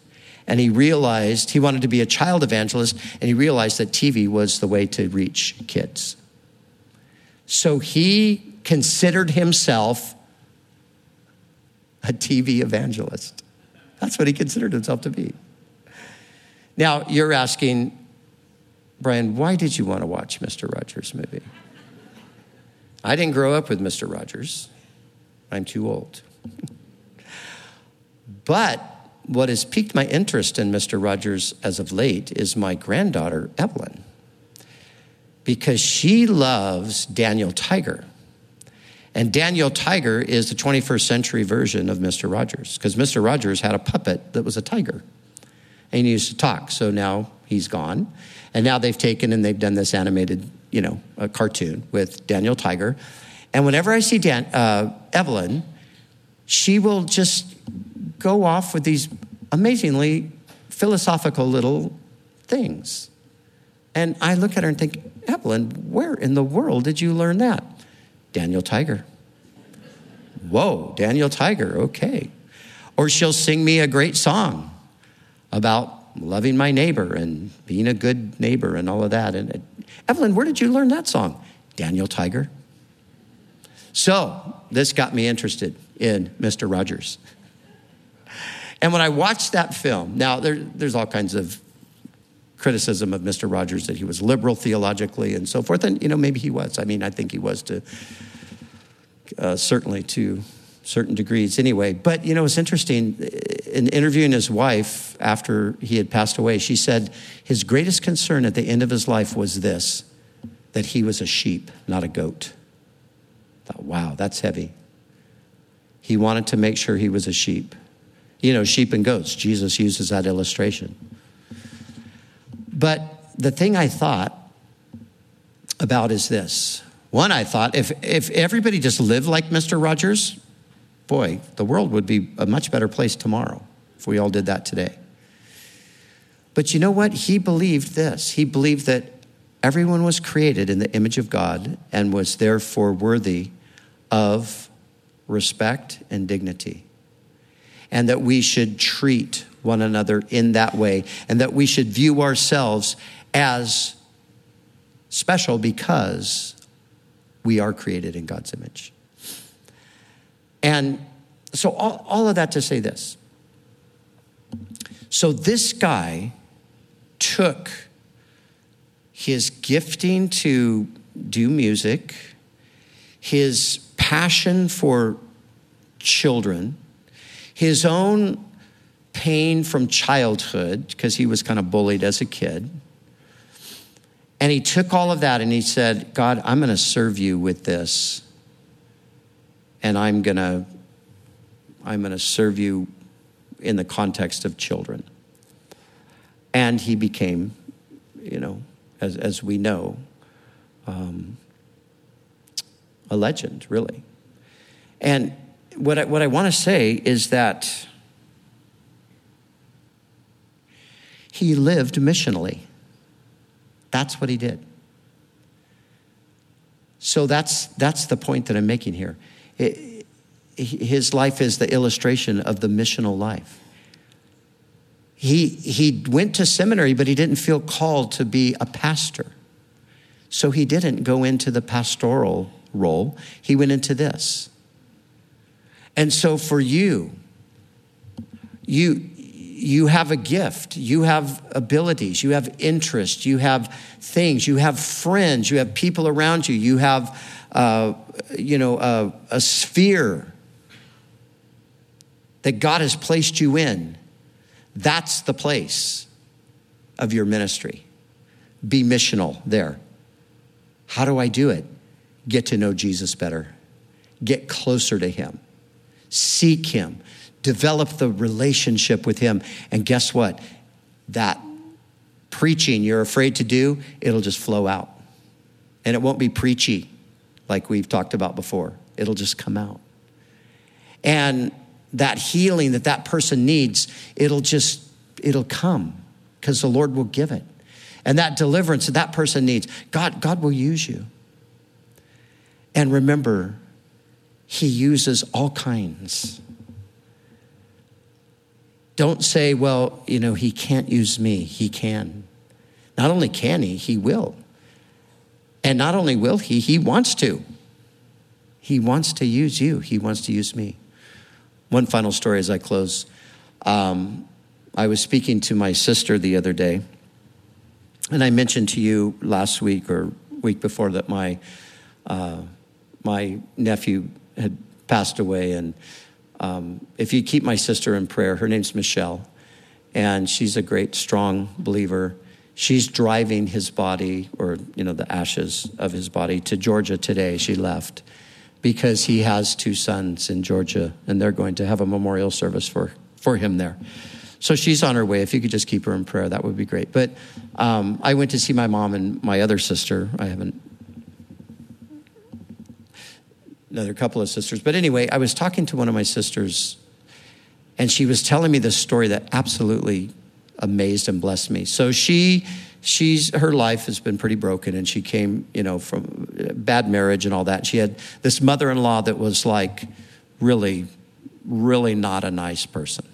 and he realized he wanted to be a child evangelist and he realized that TV was the way to reach kids. So he considered himself a TV evangelist. That's what he considered himself to be. Now, you're asking, Brian, why did you want to watch Mr. Rogers' movie? I didn't grow up with Mr. Rogers. I'm too old. but what has piqued my interest in Mr. Rogers as of late is my granddaughter, Evelyn, because she loves Daniel Tiger. And Daniel Tiger is the 21st century version of Mr. Rogers, because Mr. Rogers had a puppet that was a tiger and he used to talk. So now he's gone. And now they've taken and they've done this animated, you know, a cartoon with Daniel Tiger. And whenever I see Dan, uh, Evelyn, she will just go off with these amazingly philosophical little things. And I look at her and think, Evelyn, where in the world did you learn that? Daniel Tiger. Whoa, Daniel Tiger, okay. Or she'll sing me a great song about loving my neighbor and being a good neighbor and all of that. And Evelyn, where did you learn that song? Daniel Tiger. So this got me interested in Mr. Rogers. And when I watched that film, now there, there's all kinds of criticism of Mr. Rogers that he was liberal theologically and so forth. And, you know, maybe he was. I mean, I think he was to uh, certainly to certain degrees anyway. But, you know, it's interesting. In interviewing his wife after he had passed away, she said his greatest concern at the end of his life was this that he was a sheep, not a goat. I thought, wow, that's heavy. He wanted to make sure he was a sheep. You know, sheep and goats. Jesus uses that illustration. But the thing I thought about is this. One, I thought if, if everybody just lived like Mr. Rogers, boy, the world would be a much better place tomorrow if we all did that today. But you know what? He believed this. He believed that everyone was created in the image of God and was therefore worthy of respect and dignity and that we should treat one another in that way, and that we should view ourselves as special because we are created in God's image. And so, all, all of that to say this. So, this guy took his gifting to do music, his passion for children, his own pain from childhood, because he was kind of bullied as a kid. And he took all of that and he said, God, I'm going to serve you with this. And I'm going to I'm going to serve you in the context of children. And he became, you know, as, as we know, um, a legend, really. And what I, what I want to say is that he lived missionally. That's what he did. So that's, that's the point that I'm making here. It, his life is the illustration of the missional life. He, he went to seminary, but he didn't feel called to be a pastor. So he didn't go into the pastoral role, he went into this. And so for you, you, you have a gift, you have abilities, you have interests, you have things, you have friends, you have people around you, you have, uh, you know, a, a sphere that God has placed you in. That's the place of your ministry. Be missional there. How do I do it? Get to know Jesus better, get closer to Him seek Him, develop the relationship with Him. And guess what? That preaching you're afraid to do, it'll just flow out. And it won't be preachy like we've talked about before, it'll just come out. And that healing that that person needs, it'll just, it'll come because the Lord will give it. And that deliverance that that person needs, God, God will use you. And remember, he uses all kinds. Don't say, well, you know, he can't use me. He can. Not only can he, he will. And not only will he, he wants to. He wants to use you, he wants to use me. One final story as I close. Um, I was speaking to my sister the other day, and I mentioned to you last week or week before that my uh, my nephew had passed away. And um, if you keep my sister in prayer, her name's Michelle, and she's a great, strong believer. She's driving his body, or you know, the ashes of his body, to Georgia today. She left because he has two sons in Georgia, and they're going to have a memorial service for for him there. So she's on her way. If you could just keep her in prayer, that would be great. But um, I went to see my mom and my other sister. I haven't another couple of sisters. But anyway, I was talking to one of my sisters, and she was telling me this story that absolutely amazed and blessed me. So she, she's her life has been pretty broken, and she came, you know, from bad marriage and all that. She had this mother-in-law that was like really, really not a nice person.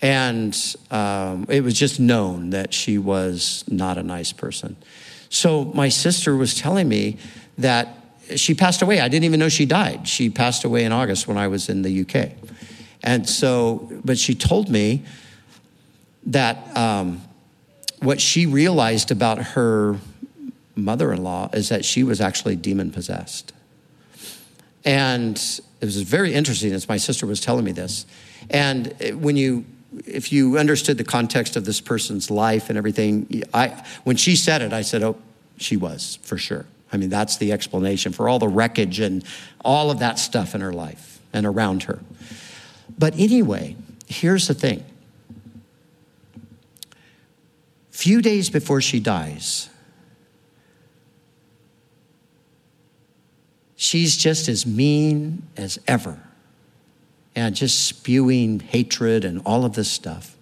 And um, it was just known that she was not a nice person. So my sister was telling me that she passed away. I didn't even know she died. She passed away in August when I was in the UK. And so, but she told me that um, what she realized about her mother in law is that she was actually demon possessed. And it was very interesting as my sister was telling me this. And when you, if you understood the context of this person's life and everything, I, when she said it, I said, oh, she was for sure. I mean, that's the explanation for all the wreckage and all of that stuff in her life and around her. But anyway, here's the thing. Few days before she dies, she's just as mean as ever and just spewing hatred and all of this stuff.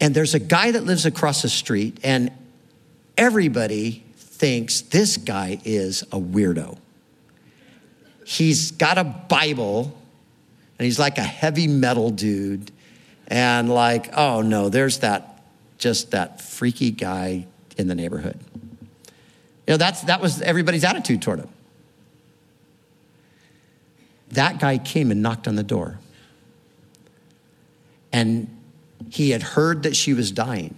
And there's a guy that lives across the street, and everybody thinks this guy is a weirdo. He's got a Bible and he's like a heavy metal dude. And like, oh no, there's that, just that freaky guy in the neighborhood. You know, that's, that was everybody's attitude toward him. That guy came and knocked on the door. And he had heard that she was dying.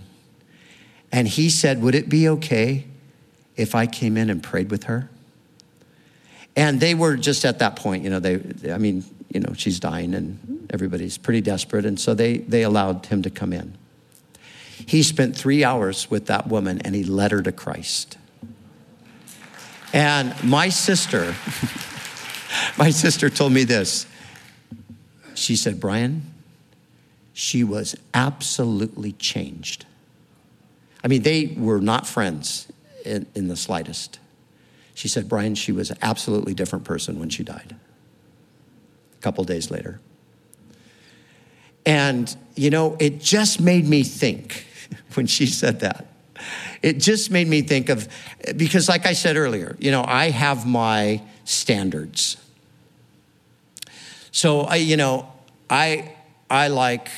And he said, Would it be okay if I came in and prayed with her? And they were just at that point, you know, they, I mean, you know, she's dying and everybody's pretty desperate. And so they, they allowed him to come in. He spent three hours with that woman and he led her to Christ. And my sister, my sister told me this. She said, Brian, she was absolutely changed. I mean, they were not friends in, in the slightest. She said, Brian, she was an absolutely different person when she died. A couple days later. And, you know, it just made me think when she said that. It just made me think of, because like I said earlier, you know, I have my standards. So, I, you know, I, I like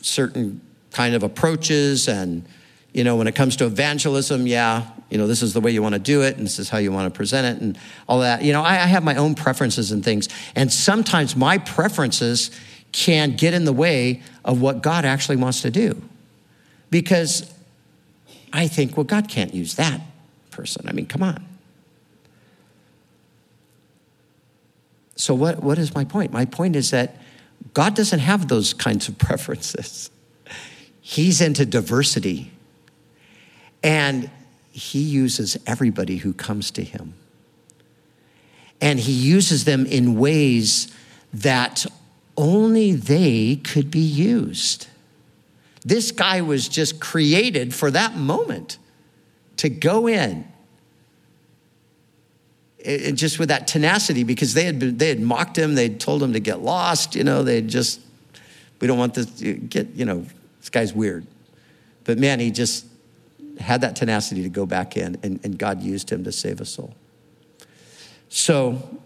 certain kind of approaches and, you know, when it comes to evangelism, yeah, you know, this is the way you want to do it, and this is how you want to present it, and all that. You know, I, I have my own preferences and things. And sometimes my preferences can get in the way of what God actually wants to do. Because I think, well, God can't use that person. I mean, come on. So, what, what is my point? My point is that God doesn't have those kinds of preferences, He's into diversity. And he uses everybody who comes to him. And he uses them in ways that only they could be used. This guy was just created for that moment to go in. It, just with that tenacity, because they had, been, they had mocked him, they'd told him to get lost, you know, they'd just, we don't want this, to get, you know, this guy's weird. But man, he just had that tenacity to go back in, and, and God used him to save a soul. So,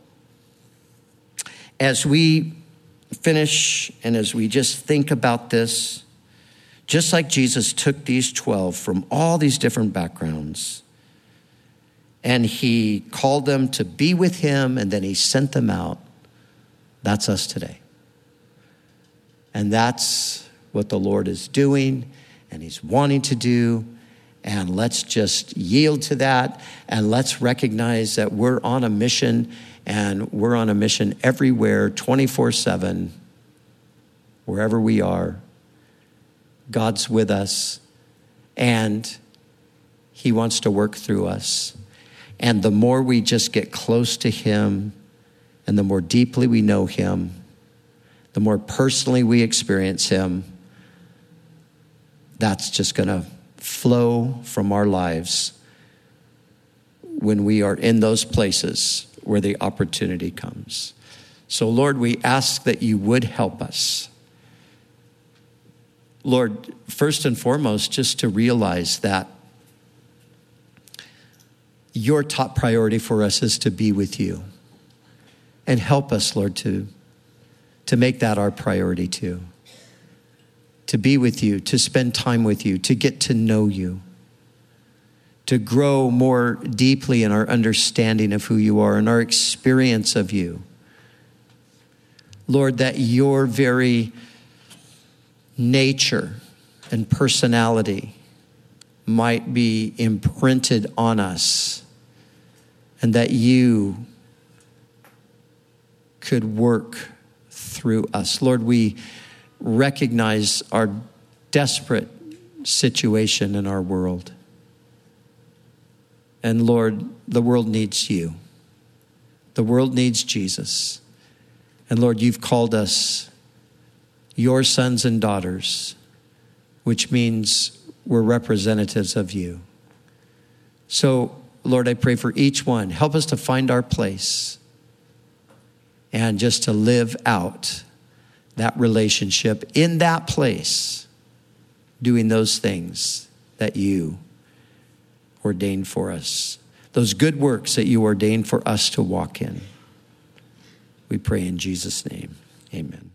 as we finish and as we just think about this, just like Jesus took these 12 from all these different backgrounds and he called them to be with him and then he sent them out, that's us today. And that's what the Lord is doing and he's wanting to do And let's just yield to that and let's recognize that we're on a mission and we're on a mission everywhere, 24 7, wherever we are. God's with us and He wants to work through us. And the more we just get close to Him and the more deeply we know Him, the more personally we experience Him, that's just going to flow from our lives when we are in those places where the opportunity comes. So, Lord, we ask that you would help us. Lord, first and foremost, just to realize that your top priority for us is to be with you. And help us, Lord, to, to make that our priority too to be with you, to spend time with you, to get to know you, to grow more deeply in our understanding of who you are and our experience of you. Lord, that your very nature and personality might be imprinted on us and that you could work through us. Lord, we recognize our desperate situation in our world. And Lord, the world needs you. The world needs Jesus. And Lord, you've called us your sons and daughters, which means we're representatives of you. So, Lord, I pray for each one. Help us to find our place and just to live out that relationship in that place, doing those things that you ordained for us, those good works that you ordained for us to walk in. We pray in Jesus' name. Amen.